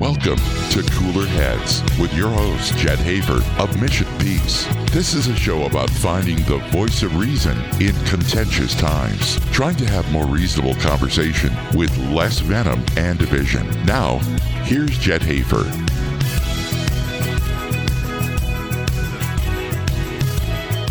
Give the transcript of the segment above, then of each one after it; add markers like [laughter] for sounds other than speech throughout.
Welcome to Cooler Heads with your host, Jed Hafer of Mission Peace. This is a show about finding the voice of reason in contentious times, trying to have more reasonable conversation with less venom and division. Now, here's Jed Hafer.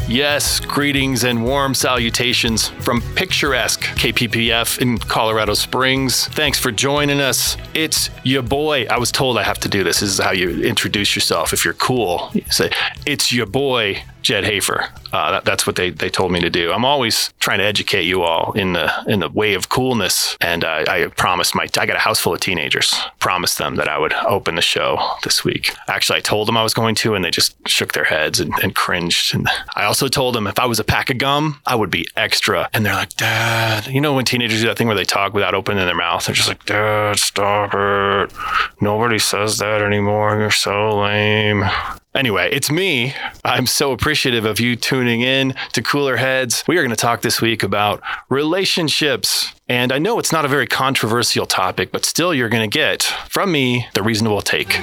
Yes, greetings and warm salutations from picturesque KPPF in Colorado Springs. Thanks for joining us. It's your boy. I was told I have to do this. This is how you introduce yourself if you're cool. You say, It's your boy, Jed Hafer. Uh, that, that's what they, they told me to do. I'm always trying to educate you all in the in the way of coolness. And uh, I promised my I got a house full of teenagers. Promised them that I would open the show this week. Actually, I told them I was going to, and they just shook their heads and, and cringed. And I also told them if I was a pack of gum, I would be extra. And they're like, Dad, you know when teenagers do that thing where they talk without opening their mouth? They're just like, Dad, stop it. Nobody says that anymore. You're so lame. Anyway, it's me. I'm so appreciative of you tuning in to Cooler Heads. We are going to talk this week about relationships. And I know it's not a very controversial topic, but still, you're going to get from me the reasonable take.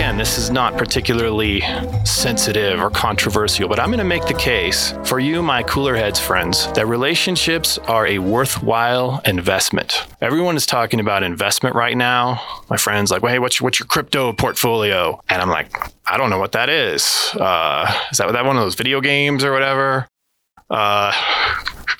Again, this is not particularly sensitive or controversial, but I'm going to make the case for you, my Cooler Heads friends, that relationships are a worthwhile investment. Everyone is talking about investment right now. My friends like, well, hey, what's your, what's your crypto portfolio? And I'm like, I don't know what that is. Uh, is that, that one of those video games or whatever? Uh, [sighs]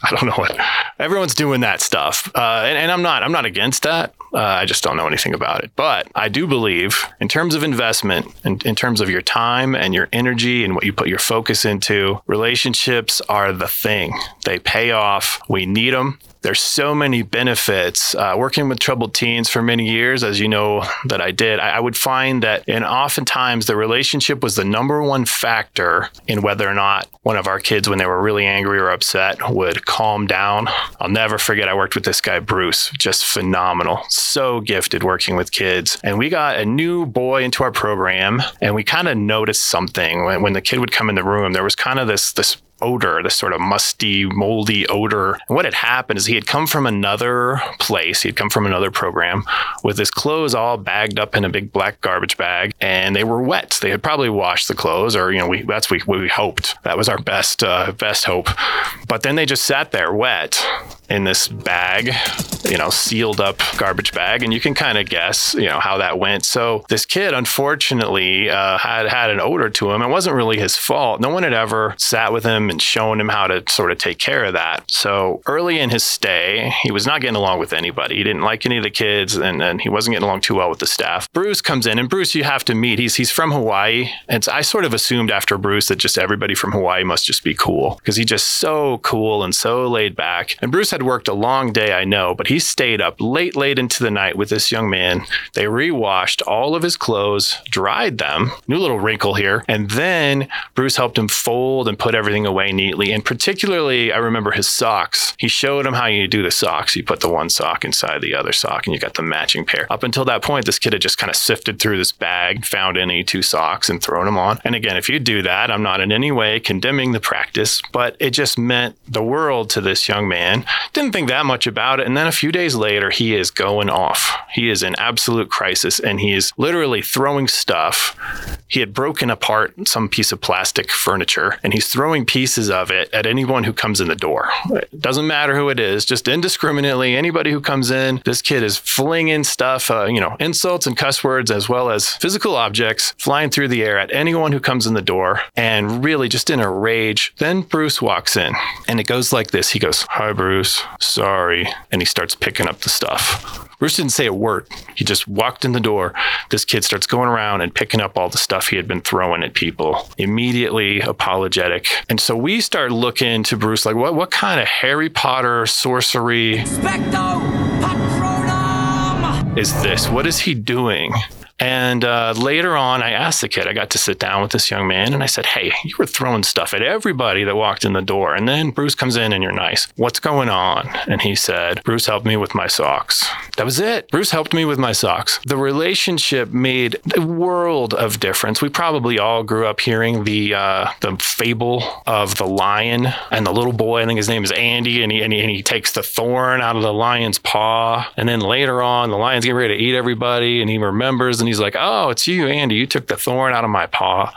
I don't know what everyone's doing that stuff, uh, and, and, I'm not. I'm not against that. Uh, I just don't know anything about it. But I do believe, in terms of investment, in, in terms of your time and your energy and what you put your focus into, relationships are the thing. They pay off. We need them there's so many benefits. Uh, working with troubled teens for many years, as you know that I did, I, I, would find that, and oftentimes the relationship was the number one factor in whether or not one of our kids, when they were really angry or upset, would calm down. I'll never forget. I worked with this guy Bruce, just phenomenal, so gifted working with kids, and we got a new boy into our program, and we kind of noticed something when, when the kid would come in the room. There was kind of this this odor, this sort of musty, moldy odor. And what had happened is he had come from another place, he had come from another program with his clothes all bagged up in a big black garbage bag, and they were wet. They had probably washed the clothes, or you know, we that's we, we hoped. That was our best uh, best hope. But then they just sat there wet in this bag, you know, sealed up garbage bag, and you can kind of guess, you know, how that went. So this kid, unfortunately, uh, had had an odor to him. It wasn't really his fault. No one had ever sat with him and shown him how to sort of take care of that. So early in his stay, he was not getting along with anybody. He didn't like any of the kids, and, and he wasn't getting along too well with the staff. Bruce comes in, and Bruce, you have to meet. He's he's from Hawaii, and I sort of assumed after Bruce that just everybody from Hawaii must just be cool because he's just so cool and so laid back. And Bruce had had worked a long day, I know, but he stayed up late, late into the night with this young man. They rewashed all of his clothes, dried them, new little wrinkle here, and then Bruce helped him fold and put everything away neatly. And particularly, I remember his socks. He showed him how you do the socks. You put the one sock inside the other sock, and you got the matching pair. Up until that point, this kid had just kind of sifted through this bag, found any two socks, and thrown them on. And again, if you do that, I'm not in any way condemning the practice, but it just meant the world to this young man didn't think that much about it. And then a few days later, he is going off. He is in absolute crisis and he is literally throwing stuff. He had broken apart some piece of plastic furniture and he's throwing pieces of it at anyone who comes in the door. It doesn't matter who it is, just indiscriminately, anybody who comes in, this kid is flinging stuff, uh, you know, insults and cuss words as well as physical objects flying through the air at anyone who comes in the door and really just in a rage. Then Bruce walks in and it goes like this. He goes, Hi, Bruce sorry. And he starts picking up the stuff. Bruce didn't say a word. He just walked in the door. This kid starts going around and picking up all the stuff he had been throwing at people, immediately apologetic. And so we start looking to Bruce like, what, what kind of Harry Potter sorcery is this? What is he doing? And uh, later on, I asked the kid, I got to sit down with this young man and I said, Hey, you were throwing stuff at everybody that walked in the door. And then Bruce comes in and you're nice. What's going on? And he said, Bruce helped me with my socks. That was it. Bruce helped me with my socks. The relationship made a world of difference. We probably all grew up hearing the uh, the fable of the lion and the little boy. I think his name is Andy, and he, and he, and he takes the thorn out of the lion's paw. And then later on, the lion's getting ready to eat everybody, and he remembers, and he's like, "Oh, it's you, Andy. You took the thorn out of my paw."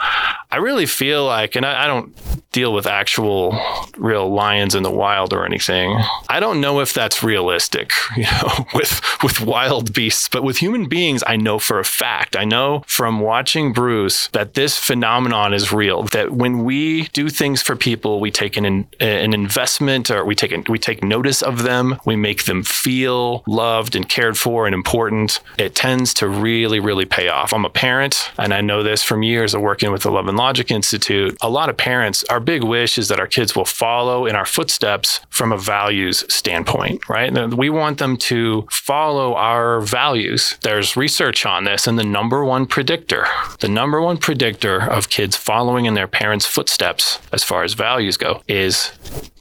I really feel like, and I, I don't deal with actual real lions in the wild or anything. I don't know if that's realistic, [laughs] you know, [laughs] with with wild beasts, but with human beings, I know for a fact. I know from watching Bruce that this phenomenon is real. That when we do things for people, we take an an investment or we take an, we take notice of them, we make them feel loved and cared for and important. It tends to really really pay off. I'm a parent and I know this from years of working with the Love and Logic Institute. A lot of parents our big wish is that our kids will follow in our footsteps from a values standpoint, right? We want them to follow our values. There's research on this, and the number one predictor, the number one predictor of kids following in their parents' footsteps as far as values go is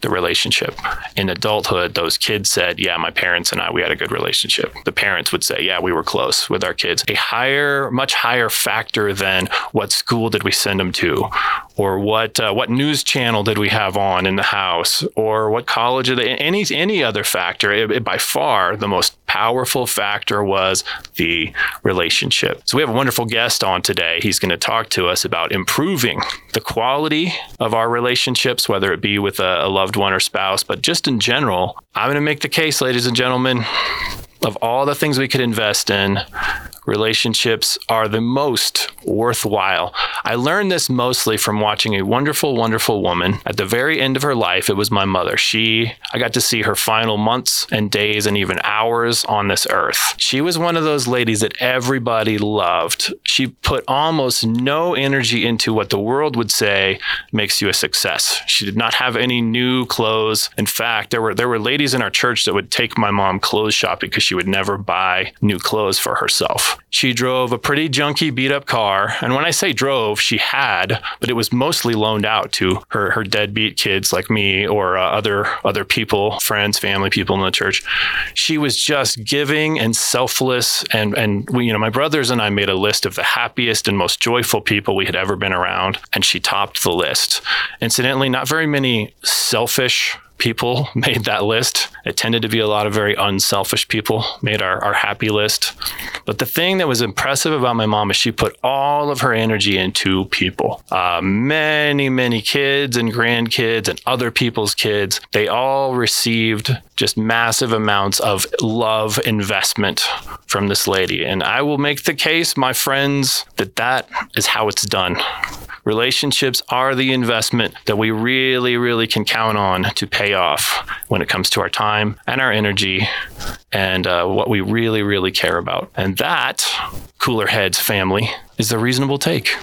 the relationship. In adulthood, those kids said, Yeah, my parents and I, we had a good relationship. The parents would say, Yeah, we were close with our kids. A higher, much higher factor than what school did we send them to, or what uh, what news channel did we have on in the house, or what college, any any other factor. It, it, by far, the most powerful factor was the relationship. So we have a wonderful guest on today. He's going to talk to us about improving the quality of our relationships, whether it be with a, a loved one or spouse, but just in general. I'm going to make the case, ladies and gentlemen, of all the things we could invest in, relationships are the most worthwhile. I learned this mostly from watching a wonderful, wonderful woman at the very end of her life. It was my mother. She, I got to see her final months and days and even hours on this earth. She was one of those ladies that everybody loved. She put almost no energy into what the world would say makes you a success. She did not have any new clothes. In fact, there were there were ladies in our church that would take my mom clothes shopping because she would never buy new clothes for herself. She drove a pretty junky, beat up car. And when I say drove, she had, but it was mostly loaned out to her, her deadbeat kids like me or uh, other, other people, friends, family, people in the church. She was just giving and selfless. And, and we, you know, my brothers and I made a list of the happiest and most joyful people we had ever been around. And she topped the list. Incidentally, not very many selfish people [laughs] made that list. It tended to be a lot of very unselfish people made our, our happy list. But the thing that was impressive about my mom is she put all of her energy into people. Uh, many, many kids and grandkids and other people's kids, they all received just massive amounts of love investment from this lady. And I will make the case, my friends, that that is how it's done. Relationships are the investment that we really, really can count on to pay off when it comes to our time and our energy and uh, what we really, really care about. And that, Cooler Heads family, is the reasonable take.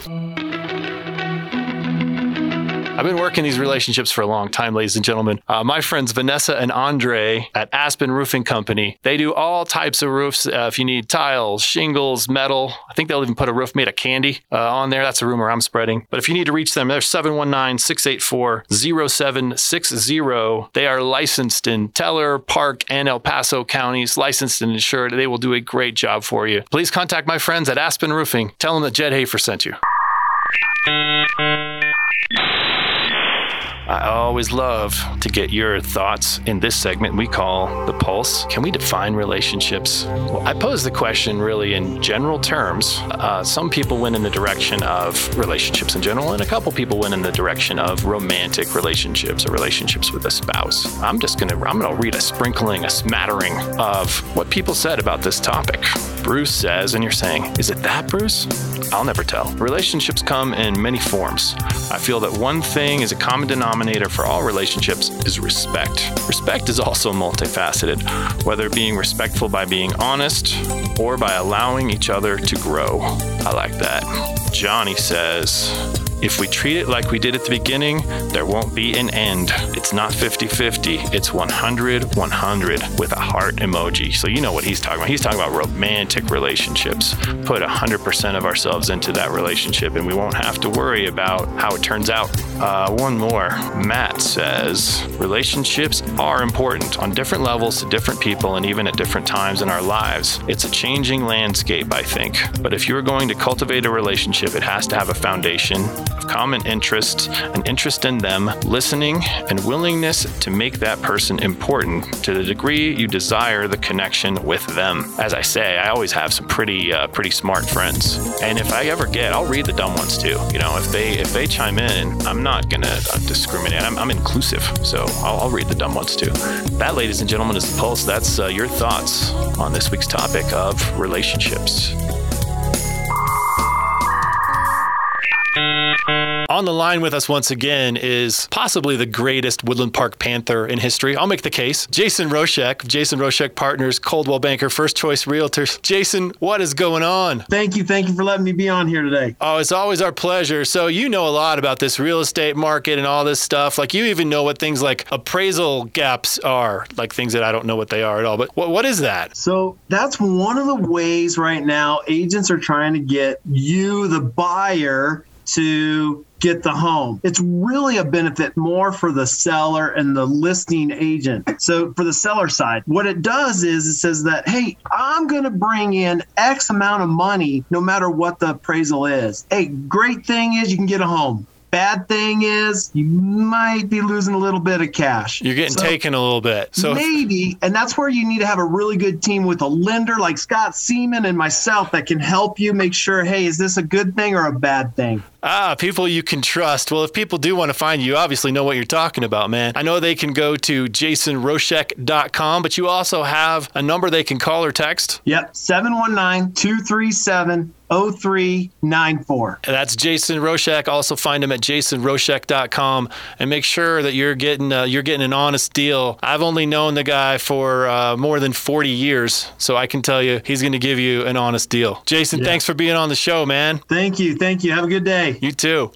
I've been working these relationships for a long time, ladies and gentlemen. Uh, my friends Vanessa and Andre at Aspen Roofing Company, they do all types of roofs. Uh, if you need tiles, shingles, metal, I think they'll even put a roof made of candy uh, on there. That's a rumor I'm spreading. But if you need to reach them, they're 719 684 0760. They are licensed in Teller, Park, and El Paso counties, licensed and insured. They will do a great job for you. Please contact my friends at Aspen Roofing. Tell them that Jed Hafer sent you. I always love to get your thoughts in this segment we call The Pulse. Can we define relationships? Well, I pose the question really in general terms. Uh, some people went in the direction of relationships in general, and a couple people went in the direction of romantic relationships or relationships with a spouse. I'm just gonna I'm gonna read a sprinkling, a smattering of what people said about this topic. Bruce says, and you're saying, is it that, Bruce? I'll never tell. Relationships come in many forms. I feel that one thing is a common denominator for all relationships is respect. Respect is also multifaceted, whether being respectful by being honest or by allowing each other to grow. I like that. Johnny says, If we treat it like we did at the beginning, there won't be an end. It's not 50 50, it's 100 100 with a heart emoji. So you know what he's talking about. He's talking about romantic relationships. Put 100% of ourselves into that relationship, and we won't have to worry about how it turns out. Uh, one more. Matt says relationships are important on different levels to different people and even at different times in our lives. It's a changing landscape, I think. But if you're going to cultivate a relationship, it has to have a foundation of common interest, an interest in them, listening, and willingness to make that person important to the degree you desire the connection with them. As I say, I always have some pretty uh, pretty smart friends, and if I ever get, I'll read the dumb ones too. You know, if they if they chime in, I'm not gonna uh, discriminate. I'm, I'm inclusive, so I'll, I'll, read the dumb ones too. That, ladies and gentlemen, is the pulse. That's uh, your thoughts on this week's topic of relationships. On the line with us once again is possibly the greatest Woodland Park Panther in history. I'll make the case. Jason Roshek, Jason Roshek Partners, Coldwell Banker, First Choice Realtors. Jason, what is going on? Thank you. Thank you for letting me be on here today. Oh, it's always our pleasure. So, you know a lot about this real estate market and all this stuff. Like, you even know what things like appraisal gaps are, like things that I don't know what they are at all. But what, what is that? So, that's one of the ways right now agents are trying to get you, the buyer, to get the home. It's really a benefit more for the seller and the listing agent. So for the seller side, what it does is it says that, hey, I'm going to bring in X amount of money no matter what the appraisal is. Hey, great thing is you can get a home. Bad thing is you might be losing a little bit of cash. You're getting so taken a little bit. So maybe, and that's where you need to have a really good team with a lender like Scott Seaman and myself that can help you make sure, hey, is this a good thing or a bad thing? Ah, people you can trust. Well, if people do want to find you, you obviously know what you're talking about, man. I know they can go to jasonroshek.com, but you also have a number they can call or text. Yep, 719 237 0394. That's Jason Roshek. Also find him at jasonroshek.com and make sure that you're getting uh, you're getting an honest deal. I've only known the guy for uh, more than 40 years, so I can tell you he's going to give you an honest deal. Jason, yeah. thanks for being on the show, man. Thank you. Thank you. Have a good day. You too.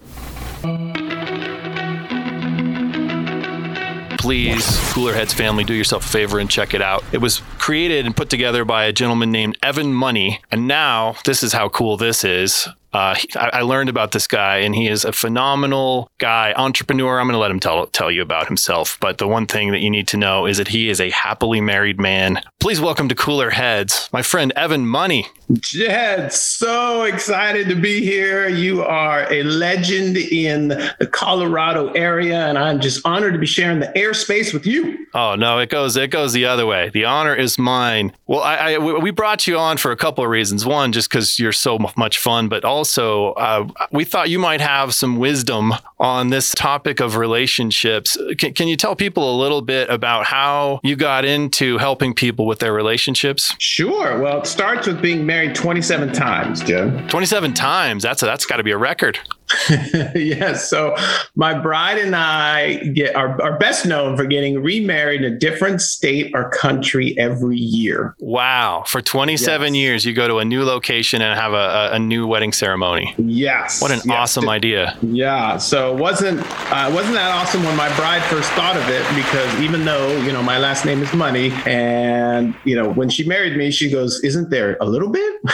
please, Cooler Heads family, do yourself a favor and check it out. It was created and put together by a gentleman named Evan Money. And now, this is how cool this is. Uh, I, I, learned about this guy, and he is a phenomenal guy, entrepreneur. I'm going to let him tell tell you about himself. But the one thing that you need to know is that he is a happily married man. Please welcome to Cooler Heads, my friend Evan Money. Jed, so excited to be here. You are a legend in the Colorado area, and I'm just honored to be sharing the airspace with you. Oh no, it goes it goes the other way. The honor is mine. Well, I, I we brought you on for a couple of reasons. One, just because you're so much fun, but also also, uh, we thought you might have some wisdom on this topic of relationships. Can, can you tell people a little bit about how you got into helping people with their relationships? Sure. Well, it starts with being married 27 times, Jim. 27 times. That's a, that's got to be a record. [laughs] yes. So my bride and I get are, are best known for getting remarried in a different state or country every year. Wow. For 27 yes. years, you go to a new location and have a, a, new wedding ceremony. Yes. What an yes. awesome idea. Yeah. So it wasn't uh, wasn't that awesome when my bride first thought of it because even though, you know, my last name is Money and, you know, when she married me, she goes, "Isn't there a little bit?" [laughs]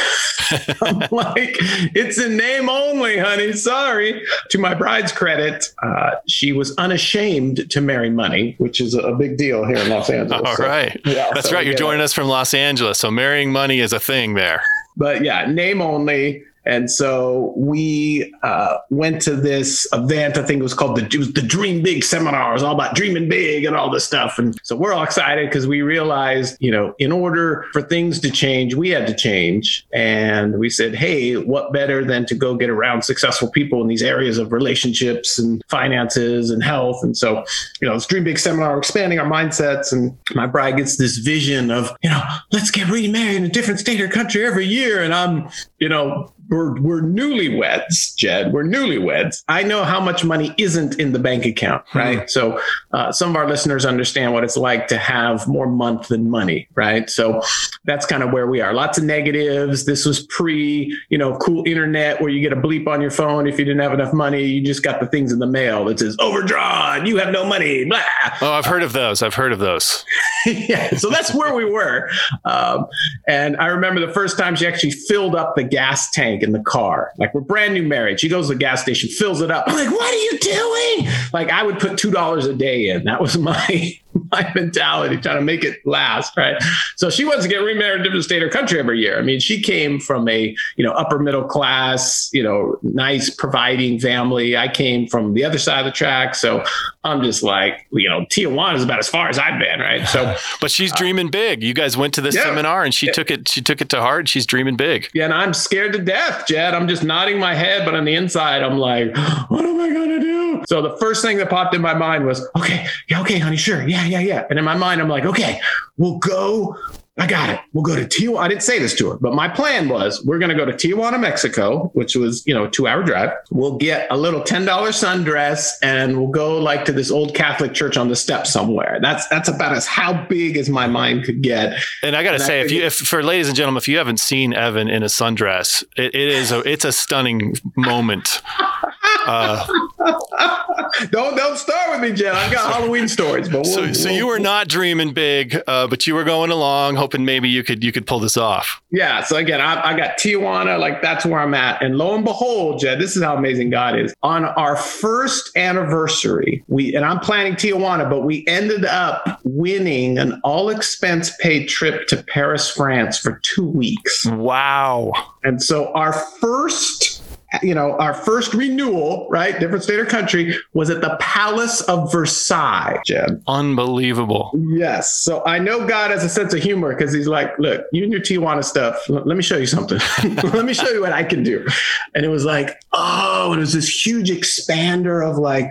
I'm like, "It's a name only, honey. Sorry." Sorry. To my bride's credit, uh, she was unashamed to marry money, which is a big deal here in Los [laughs] Angeles. All so, right, yeah, That's so, right. You're joining us from Los Angeles. So marrying money is a thing there. But yeah, name only. And so we uh, went to this event. I think it was called the, was the Dream Big seminar. It was all about dreaming big and all this stuff. And so we're all excited because we realized, you know, in order for things to change, we had to change. And we said, hey, what better than to go get around successful people in these areas of relationships and finances and health. And so, you know, this Dream Big seminar, expanding our mindsets. And my bride gets this vision of, you know, let's get remarried in a different state or country every year. And I'm, you know, we're, we're newlyweds, Jed. We're newlyweds. I know how much money isn't in the bank account, Hmm. right? So uh, some of our listeners understand what it's like to have more month than money, right? So that's kind of where we are. Lots of negatives. This was pre, you know, cool internet where you get a bleep on your phone if you didn't have enough money. You just got the things in the mail that says overdrawn. You have no money. Blah. Oh, I've heard of those. I've heard of those. [laughs] yeah, so that's where we were. Um, and I remember the first time she actually filled up the gas tank in the car. Like we're brand new married. She goes to the gas station, fills it up. I'm like, what are you doing? Like I would put two dollars a day in. That was my [laughs] my mentality, trying to make it last, right? So she wants to get remarried in a different state or country every year. I mean, she came from a you know upper middle class, you know, nice providing family. I came from the other side of the track, so I'm just like, you know, Tijuana is about as far as I've been, right? So [laughs] But she's uh, dreaming big. You guys went to this Yeah. seminar and she took it she took it to heart. She's dreaming big. Yeah, and I'm scared to death, Jed. I'm just nodding my head, but on the inside, I'm like, [gasps] what am I gonna do? So the first thing that popped in my mind was, okay, yeah, okay, honey, sure, yeah, yeah, yeah. Yeah. And in my mind, I'm like, okay, we'll go. I got it. We'll go to Tijuana. I didn't say this to her, but my plan was we're going to go to Tijuana, Mexico, which was, you know, a two hour drive. We'll get a little $10 sundress and we'll go like to this old Catholic church on the steps somewhere. That's, that's about as how big as my mind could get. And I got to say, if you, if for ladies and gentlemen, if you haven't seen Evan in a sundress, it, it is a, it's a stunning moment. [laughs] Uh, Don't, don't start with me, Jed. I've got [laughs] Halloween stories, but we'll, so, so you were not dreaming big, uh, but you were going along, hoping maybe you could, you could pull this off. Yeah. So again, I, I got Tijuana, like that's where I'm at. And lo and behold, Jed, this is how amazing God is. On our first anniversary, we and I'm planning Tijuana, but we ended up winning an all expense paid trip to Paris, France for two weeks. Wow. And so our first you know, our first renewal, right? Different state or country was at the Palace of Versailles, Jed. Unbelievable. Yes. So I know God has a sense of humor because he's like, look, you and your Tijuana stuff, let me show you something. [laughs] let me show you what I can do. And it was like, oh, it was this huge expander of like,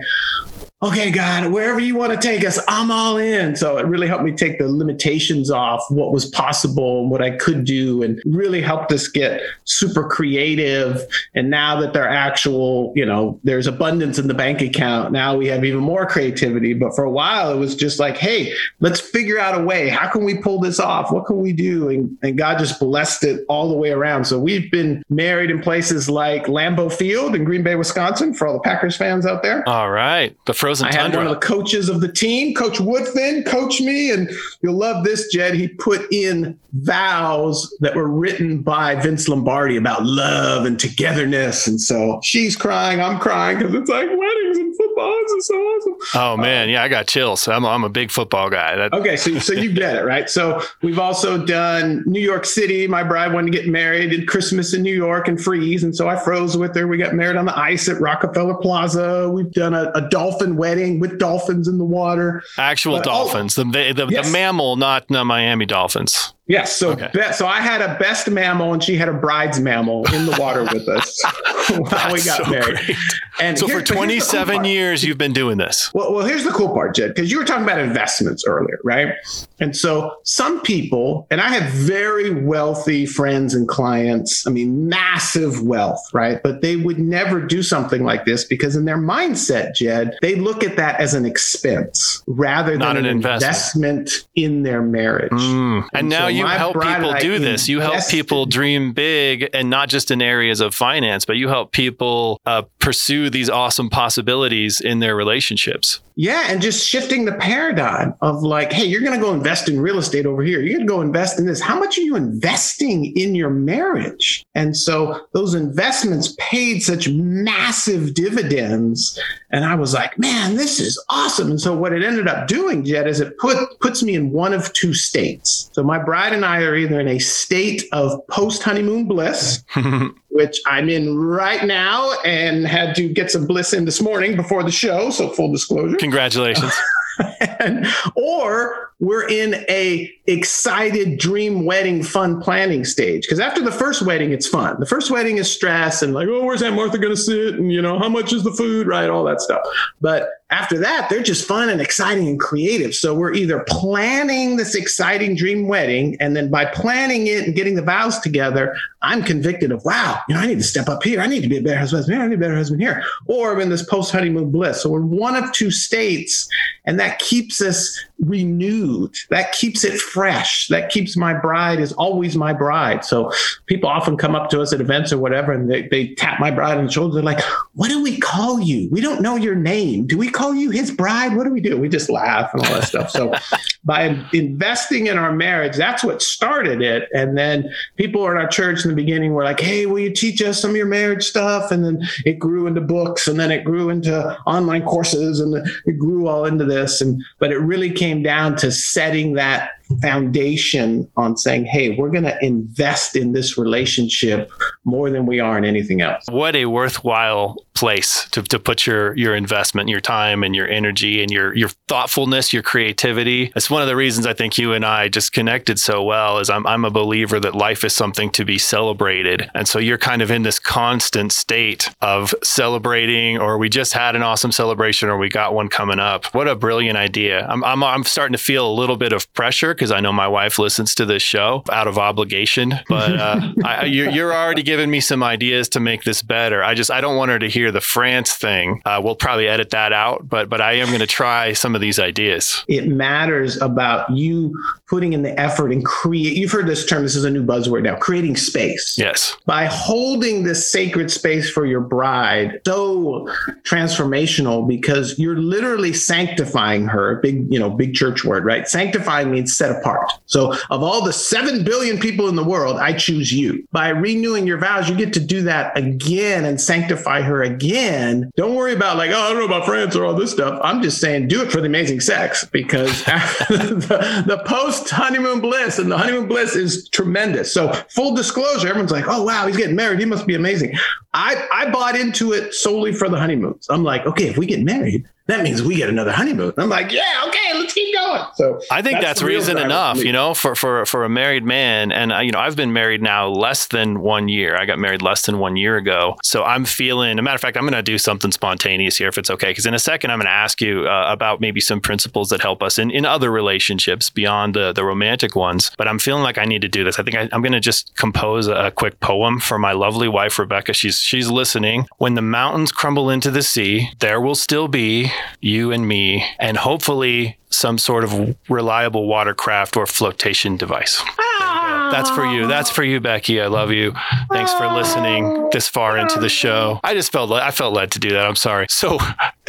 okay, God, wherever you want to take us, I'm all in. So it really helped me take the limitations off what was possible and what I could do, and really helped us get super creative. And now that they're actual, you know, there's abundance in the bank account, now we have even more creativity. But for a while, it was just like, hey, let's figure out a way. How can we pull this off? What can we do? And, and God just blessed it all the way around. So we've been married in places like Lambeau Field in Green Bay, Wisconsin, for all the Packers fans out there. All right. The frozen I had one of the coaches of the team, Coach Woodfin, coach me, and you'll love this, Jed. He put in vows that were written by Vince Lombardi about love and togetherness. And so she's crying, I'm crying because it's like weddings and football. This is so awesome. Oh um, man, yeah, I got chills. I'm, I'm a big football guy. That, Okay, so so you get it, right? So we've also done New York City. My bride wanted to get married, did Christmas in New York and freeze, and so I froze with her. We got married on the ice at Rockefeller Plaza. We've done a, a dolphin wedding with dolphins in the water. actual But- oh, dolphins, the the, the, yes. the mammal, not not Miami Dolphins. Yes. So, Okay. be- so I had a best mammal and she had a bride's mammal in the water with us [laughs] [laughs] while we got so married. great. And So here- for but here's the cool 27 years, you've been doing this. Well, well, here's the cool part, Jed, because you were talking about investments earlier, right? And so some people, and I have very wealthy friends and clients, I mean, massive wealth, right? But they would never do something like this because in their mindset, Jed, they look at that as an expense rather Not than an an investment. investment in their marriage. Mm. And, And now so you my help people I do this. You help people dream big and not just in areas of finance, but you help people uh, pursue these awesome possibilities in their relationships. Yeah, and just shifting the paradigm of like, hey, you're going to go invest in real estate over here. You're going to go invest in this. How much are you investing in your marriage? And so those investments paid such massive dividends. And I was like, man, this is awesome. And so what it ended up doing, Jed, is it put puts me in one of two states. So my bride and I are either in a state of post honeymoon bliss, [laughs] which I'm in right now and had to get some bliss in this morning before the show. So full disclosure. Congratulations. and, [laughs] or we're in a excited dream wedding fun planning stage because after the first wedding it's fun the first wedding is stress and like oh where's aunt martha going to sit and you know how much is the food right all that stuff but after that they're just fun and exciting and creative. So we're either planning this exciting dream wedding and then by planning it and getting the vows together i'm convicted of wow you know i need to step up here. I need to be a better husband. Here i need a better husband here. Or i'm in this post honeymoon bliss. So we're one of two states and that keeps us renewed. That keeps it fresh. That keeps my bride is always my bride. So people often come up to us at events or whatever and they, they tap my bride on the shoulder. They're like what do we call you? We don't know your name. Do we call you his bride? What do we do? We just laugh and all that stuff. So [laughs] by investing in our marriage that's what started it. And then people in our church in the beginning were like hey will you teach us some of your marriage stuff? And then it grew into books and then it grew into online courses and it grew all into this. And but it really came came down to setting that foundation on saying, hey, we're going to invest in this relationship more than we are in anything else. What a worthwhile place to, to put your your investment, your time and your energy and your your thoughtfulness, your creativity. It's one of the reasons I think you and I just connected so well is I'm I'm a believer that life is something to be celebrated. And so you're kind of in this constant state of celebrating or we just had an awesome celebration or we got one coming up. What a brilliant idea. I'm I'm, I'm starting to feel a little bit of pressure because I know my wife listens to this show out of obligation. But uh, [laughs] I, you're, you're, already giving me some ideas to make this better. I just I don't want her to hear the France thing. Uh, we'll probably edit that out, but but I am going to try some of these ideas. It matters about you putting in the effort and create. You've heard this term. This is a new buzzword now. Creating space. Yes. By holding this sacred space for your bride, so transformational because you're literally sanctifying her. Big you know big church word, right? Sanctifying means set apart. So, of all the 7 billion people in the world, I choose you. By renewing your vows, you get to do that again and sanctify her again. Don't worry about, like, oh, I don't know about France or all this stuff. I'm just saying, do it for the amazing sex because [laughs] the, the post honeymoon bliss and the honeymoon bliss is tremendous. So, full disclosure, everyone's like, oh, wow, he's getting married. He must be amazing. I, I bought into it solely for the honeymoons. I'm like, okay, if we get married, that means we get another honeymoon. I'm like, yeah, okay, let's keep going. So I think that's, that's reason enough, you know, for, for, for a married man. And, uh, you know, I've been married now less than one year. I got married less than one year ago. So I'm feeling, a matter of fact, I'm going to do something spontaneous here if it's okay. Because in a second, I'm going to ask you uh, about maybe some principles that help us in, in other relationships beyond the, the romantic ones. But I'm feeling like I need to do this. I think I, I'm going to just compose a quick poem for my lovely wife, Rebecca. She's, she's listening. When the mountains crumble into the sea, there will still be you and me, and hopefully some sort of reliable watercraft or flotation device. Ah. That's for you. That's for you, Becky. I love you. Thanks for listening this far into the ah. show. I just felt I felt led to do that. I'm sorry. So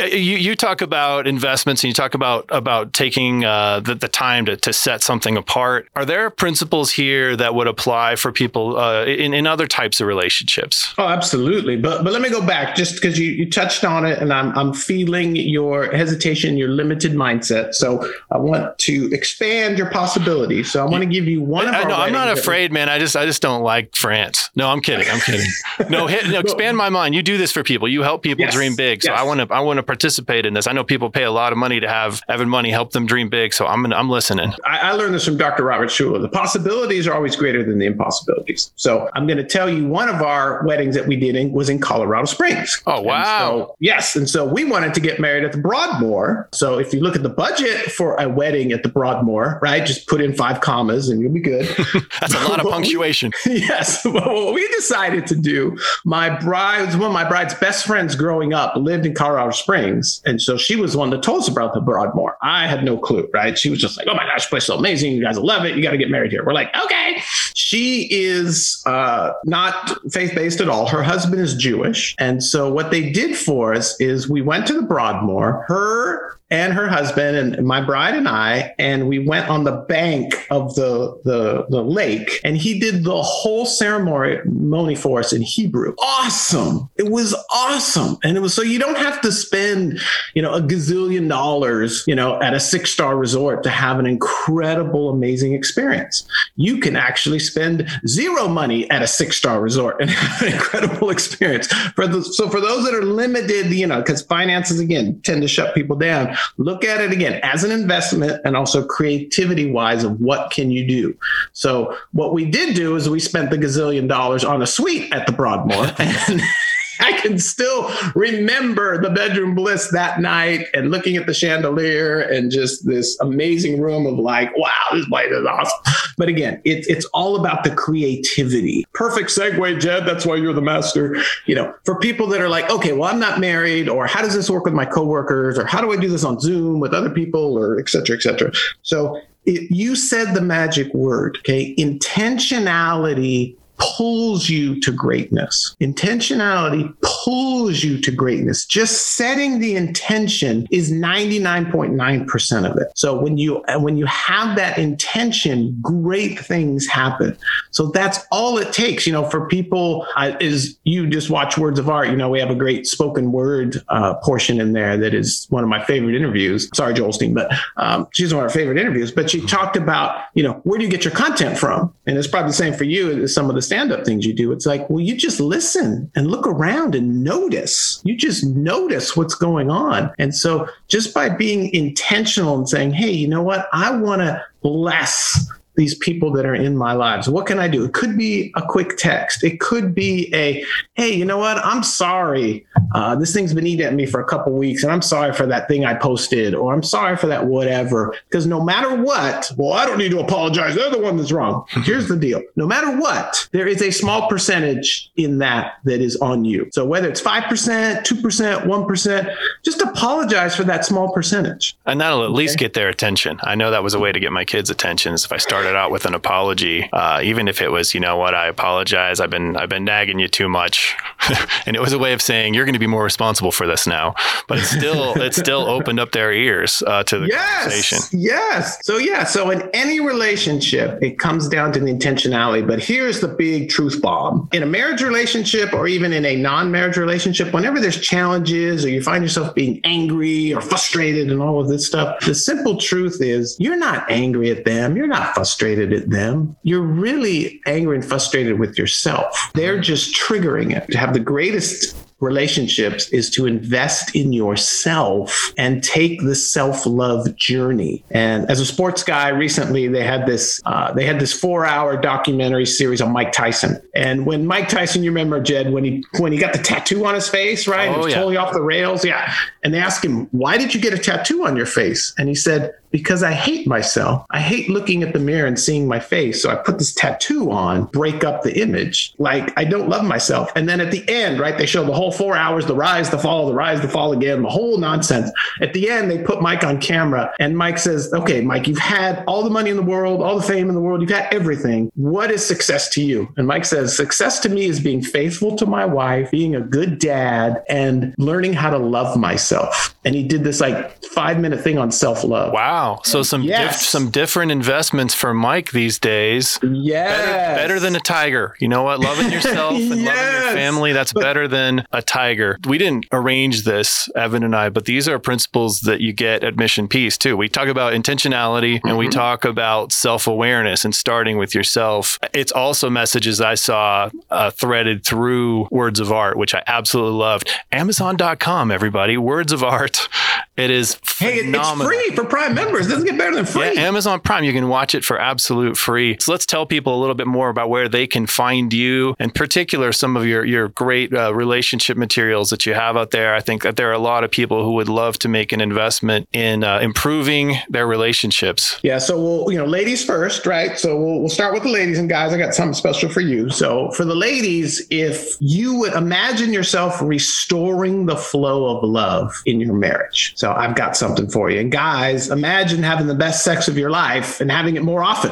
you, you talk about investments and you talk about about taking uh, the, the time to, to set something apart. Are there principles here that would apply for people uh, in, in other types of relationships? Oh, absolutely. But but let me go back just because you, you touched on it and I'm I'm feeling your hesitation, your limited mindset. So I want to expand your possibilities. So I want to give you one. of I, no, I'm not afraid, man. I just I just don't like France. No, I'm kidding. I'm kidding. no, hit, no, [laughs] expand my mind. You do this for people. You help people yes, dream big. So yes. I want to I want to participate in this. I know people pay a lot of money to have Evan Money help them dream big. So I'm I'm listening. I, I learned this from Dr. Robert Schuller. The possibilities are always greater than the impossibilities. So I'm going to tell you one of our weddings that we did in, was in Colorado Springs. Oh wow! So, yes, and so we wanted to get married at the Broadmoor. So if you look at the budget for a wedding at the Broadmoor, right, just put in five commas and you'll be good. [laughs] [laughs] That's a lot of punctuation. [laughs] yes. what we decided to do, my bride was one of my bride's best friends growing up, lived in Colorado Springs. And so she was the one that told us about the Broadmoor. I had no clue, right? She was just like, oh my gosh, place so amazing. You guys will love it. You got to get married here. We're like, okay. She is uh, not faith based at all. Her husband is Jewish. And so what they did for us is we went to the Broadmoor. Her and her husband and my bride and I, and we went on the bank of the, the, the lake, and he did the whole ceremony for us in Hebrew. Awesome. It was awesome. And it was so you don't have to spend, you know, a gazillion dollars, you know, at a six star resort to have an incredible, amazing experience. You can actually spend zero money at a six star resort and [laughs] have an incredible experience. For the, so for those that are limited, you know, because finances again tend to shut people down look at it again as an investment and also creativity wise of what can you do. So what we did do is we spent the gazillion dollars on a suite at the Broadmoor and [laughs] I can still remember the bedroom bliss that night and looking at the chandelier and just this amazing room of like, wow, this place is awesome. But again, it, it's all about the creativity. Perfect segue, Jed. That's why you're the master. You know, for people that are like, okay, well, I'm not married, or how does this work with my coworkers, or how do I do this on Zoom with other people, or et cetera, et cetera. So it, you said the magic word, okay? Intentionality pulls you to greatness. Intentionality pulls you to greatness. Just setting the intention is 99.9% of it. So when you when you have that intention, great things happen. So that's all it takes, you know, for people uh, is you just watch Words of Art, you know, we have a great spoken word uh, portion in there that is one of my favorite interviews. Sorry, Joelstein, but um, she's one of our favorite interviews. But she talked about, you know, where do you get your content from? And it's probably the same for you as some of the stand up things you do. It's like, well, you just listen and look around and notice. You just notice what's going on. And so just by being intentional and saying, hey, you know what? I want to bless these people that are in my lives. What can I do? It could be a quick text. It could be a, hey, you know what? I'm sorry. Uh, this thing's been eating at me for a couple weeks, and I'm sorry for that thing I posted, or I'm sorry for that whatever. Because no matter what, well, I don't need to apologize. They're the one that's wrong. [laughs] Here's the deal: no matter what, there is a small percentage in that that is on you. So whether it's five percent, two percent, one percent, just apologize for that small percentage, and that'll at okay? least get their attention. I know that was a way to get my kids' attention. Is if I started started out with an apology, uh, even if it was, you know what, I apologize. I've been I've been nagging you too much, [laughs] and it was a way of saying you're going to be more responsible for this now. But it still it still opened up their ears uh, to the yes, conversation. Yes. So yeah. So in any relationship, it comes down to the intentionality. But here's the big truth bomb: in a marriage relationship, or even in a non-marriage relationship, whenever there's challenges, or you find yourself being angry or frustrated, and all of this stuff, the simple truth is you're not angry at them. You're not frustrated frustrated at them. You're really angry and frustrated with yourself. They're just triggering it. To have the greatest relationships is to invest in yourself and take the self-love journey. And as a sports guy, recently they had this uh, they had this four-hour documentary series on Mike Tyson. And when Mike Tyson, you remember Jed when he when he got the tattoo on his face, right? Oh, it was yeah. totally off the rails. Yeah. And they asked him, "Why did you get a tattoo on your face?" And he said, because I hate myself. I hate looking at the mirror and seeing my face. So I put this tattoo on, break up the image. Like I don't love myself. And then at the end, right, they show the whole four hours the rise, the fall, the rise, the fall again, the whole nonsense. At the end, they put Mike on camera and Mike says, Okay, Mike, you've had all the money in the world, all the fame in the world, you've had everything. What is success to you? And Mike says, Success to me is being faithful to my wife, being a good dad, and learning how to love myself. And he did this like five minute thing on self love. Wow. So some yes. diff- some different investments for Mike these days. Yeah. Better, better, than a tiger. You know what? Loving [laughs] yourself and yes. loving your family, that's better than a tiger. We didn't arrange this, Evan and I, but these are principles that you get at Mission Peace too. We talk about intentionality mm-hmm. and we mm-hmm. talk about self-awareness and starting with yourself. It's also messages I saw uh, threaded through Words of Art, which I absolutely loved. Amazon.com, everybody. Words of Art. It is phenomenal. Hey, it's free for Prime members members. Doesn't get better than free. Yeah, Amazon Prime, you can watch it for absolute free. So let's tell people a little bit more about where they can find you, in particular, some of your your great uh, relationship materials that you have out there. I think that there are a lot of people who would love to make an investment in uh, improving their relationships. Yeah. So we'll, you know, ladies first, right? So we'll, we'll start with the ladies and guys. I got something special for you. So for the ladies, if you would imagine yourself restoring the flow of love in your marriage. So I've got something for you. And guys, imagine imagine having the best sex of your life and having it more often.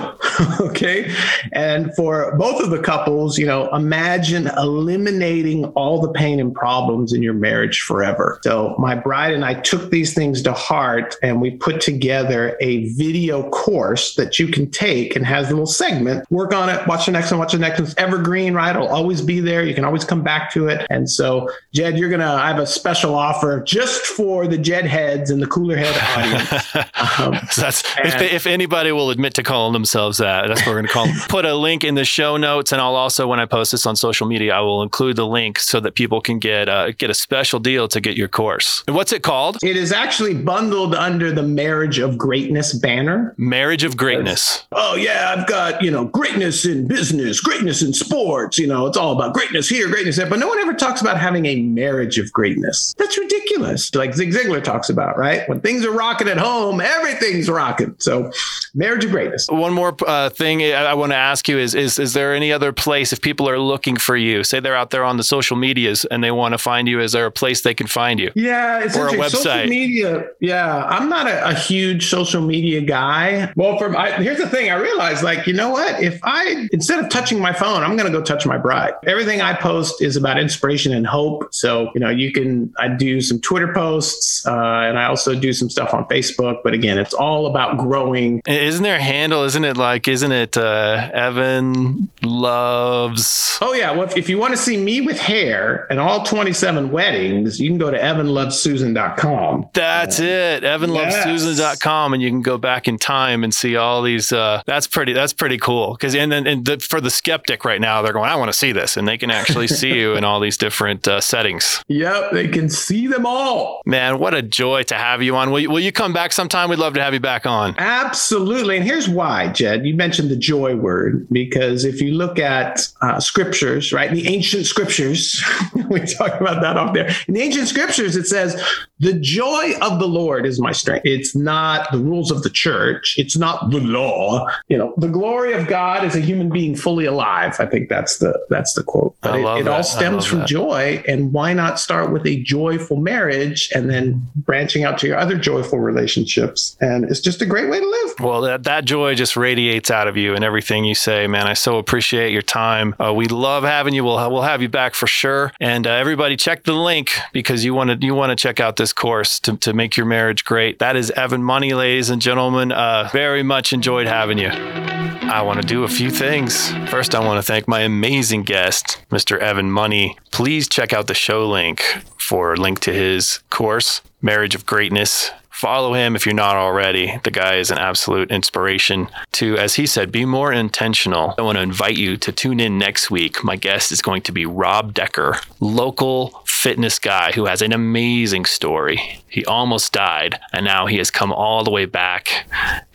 [laughs] okay. And for both of the couples, you know, imagine eliminating all the pain and problems in your marriage forever. So my bride and I took these things to heart and we put together a video course that you can take and has a little segment. Work on it, watch the next one, watch the next one. It's evergreen, right? It'll always be there. You can always come back to it. And so, Jed, you're going to, I have a special offer just for the Jed heads and the cooler head audience. [laughs] Um, that's if, if, anybody will admit to calling themselves that, that's what we're going to call them. Put a link in the show notes, and I'll also, when I post this on social media, I will include the link so that people can get uh, get a special deal to get your course. And what's it called? It is actually bundled under the Marriage of Greatness banner. Marriage of Greatness. Oh yeah, I've got you know greatness in business, greatness in sports. You know, it's all about greatness here, greatness there. But no one ever talks about having a marriage of greatness. That's ridiculous. Like Zig Ziglar talks about, right? When things are rocking at home, everything's rocking. So, marriage of greatness. One more uh, thing I, I want to ask you is, is is there any other place if people are looking for you? Say they're out there on the social medias and they want to find you. Is there a place they can find you? Yeah, it's Or a website. Social media. Yeah, I'm not a, a huge social media guy. Well, for I, here's the thing. I realized, like, you know what? If I instead of touching my phone, I'm going to go touch my bride. Everything I post is about inspiration and hope. So, you know, you can. I do some Twitter posts, uh, and I also do some stuff on Facebook. But again, it's all about growing. Isn't there a handle? Isn't it like? Isn't it uh, Evan loves? Oh yeah. Well, if, if you want to see me with hair and all 27 weddings, you can go to evanlovessusan.com. That's it. EvanLovesSusan.com, and you can go back in time and see all these. Uh, that's pretty. That's pretty cool. Because and then and the, for the skeptic right now, they're going, I want to see this, and they can actually see [laughs] you in all these different uh, settings. Yep, they can see them all. Man, what a joy to have you on. Will you, will you come back sometime? We'd love to have you back on. Absolutely. And here's why, Jed. You mentioned the joy word, because if you look at uh, scriptures, right, the ancient scriptures, [laughs] we talk about that off there. In the ancient scriptures, it says, the joy of the Lord is my strength. It's not the rules of the church, it's not the law. You know, the glory of God is a human being fully alive. I think that's the that's the quote. But it, it. All stems from that. joy. And why not start with a joyful marriage and then branching out to your other joyful relationships? And it's just a great way to live. Well, that, that joy just radiates out of you and everything you say, man. I so appreciate your time. Uh, we love having you. We'll, we'll have you back for sure. And uh, everybody, check the link because you want to you want to check out this course to, to make your marriage great. That is Evan Money, ladies and gentlemen. Uh, very much enjoyed having you. I want to do a few things. First, I want to thank my amazing guest, Mr. Evan Money. Please check out the show link for a link to his course, Marriage of Greatness. Follow him if you're not already. The guy is an absolute inspiration to, as he said, be more intentional. I want to invite you to tune in next week. My guest is going to be Rob Decker, local fitness guy who has an amazing story. He almost died, and now he has come all the way back.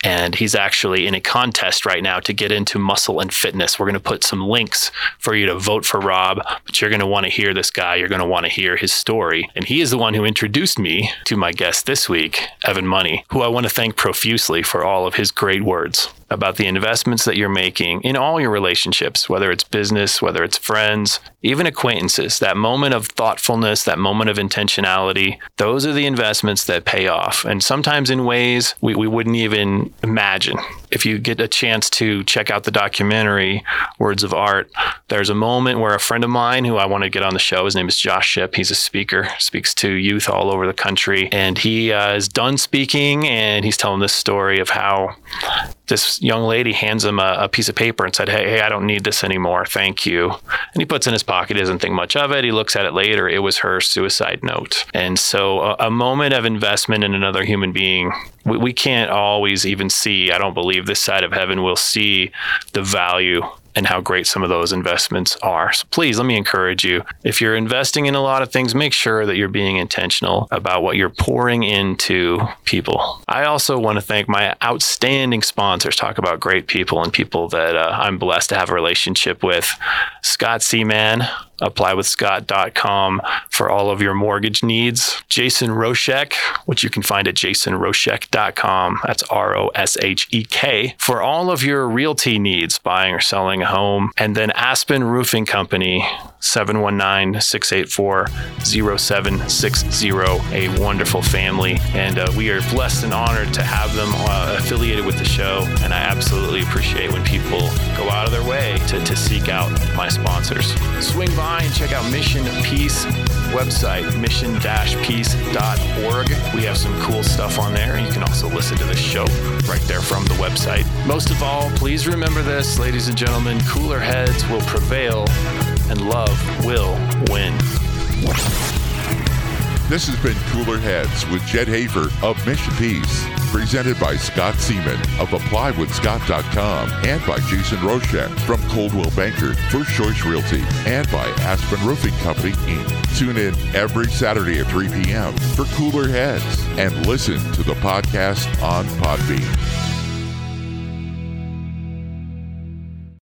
And he's actually in a contest right now to get into muscle and fitness. We're going to put some links for you to vote for Rob, but you're going to want to hear this guy. You're going to want to hear his story. And he is the one who introduced me to my guest this week, Evan Money, who I want to thank profusely for all of his great words about the investments that you're making in all your relationships, whether it's business, whether it's friends, even acquaintances. That moment of thoughtfulness, that moment of intentionality, those are the investments that pay off. And sometimes in ways we, we wouldn't even imagine. If you get a chance to check out the documentary, Words of Art, there's a moment where a friend of mine who I want to get on the show, his name is Josh Shipp. He's a speaker, speaks to youth all over the country. And he uh, is done speaking and he's telling this story of how this young lady hands him a, a piece of paper and said, hey, hey, I don't need this anymore. Thank you. And he puts in his pocket, doesn't think much of it. He looks at it later. It was her suicide note. And so a, a moment of investment in another human being, we, we can't always even see, I don't believe this side of heaven will see the value and how great some of those investments are. So please let me encourage you. If you're investing in a lot of things, make sure that you're being intentional about what you're pouring into people. I also want to thank my outstanding sponsors. Talk about great people and people that uh, I'm blessed to have a relationship with. Scott Seaman, applywithscott.com for all of your mortgage needs. Jason Roshek, which you can find at jasonroshek.com. That's R O S H E K for all of your realty needs, buying or selling a home. And then Aspen Roofing Company, 719 684 0760, a wonderful family. And uh, we are blessed and honored to have them uh, affiliated with the show. And I absolutely appreciate when people go out of their way to, to seek out my sponsors. Swing by and check out Mission Peace website, mission-peace.org. We have some cool stuff on there. And you can also listen to the show right there from the website. Most of all, please remember this, ladies and gentlemen, cooler heads will prevail and love will win. This has been Cooler Heads with Jed Hafer of Mission Peace. Presented by Scott Seaman of ApplyWithScott.com and by Jason Roshek from Coldwell Banker First Choice Realty and by Aspen Roofing Company, Inc. Tune in every Saturday at 3 p.m. for Cooler Heads and listen to the podcast on Podbean.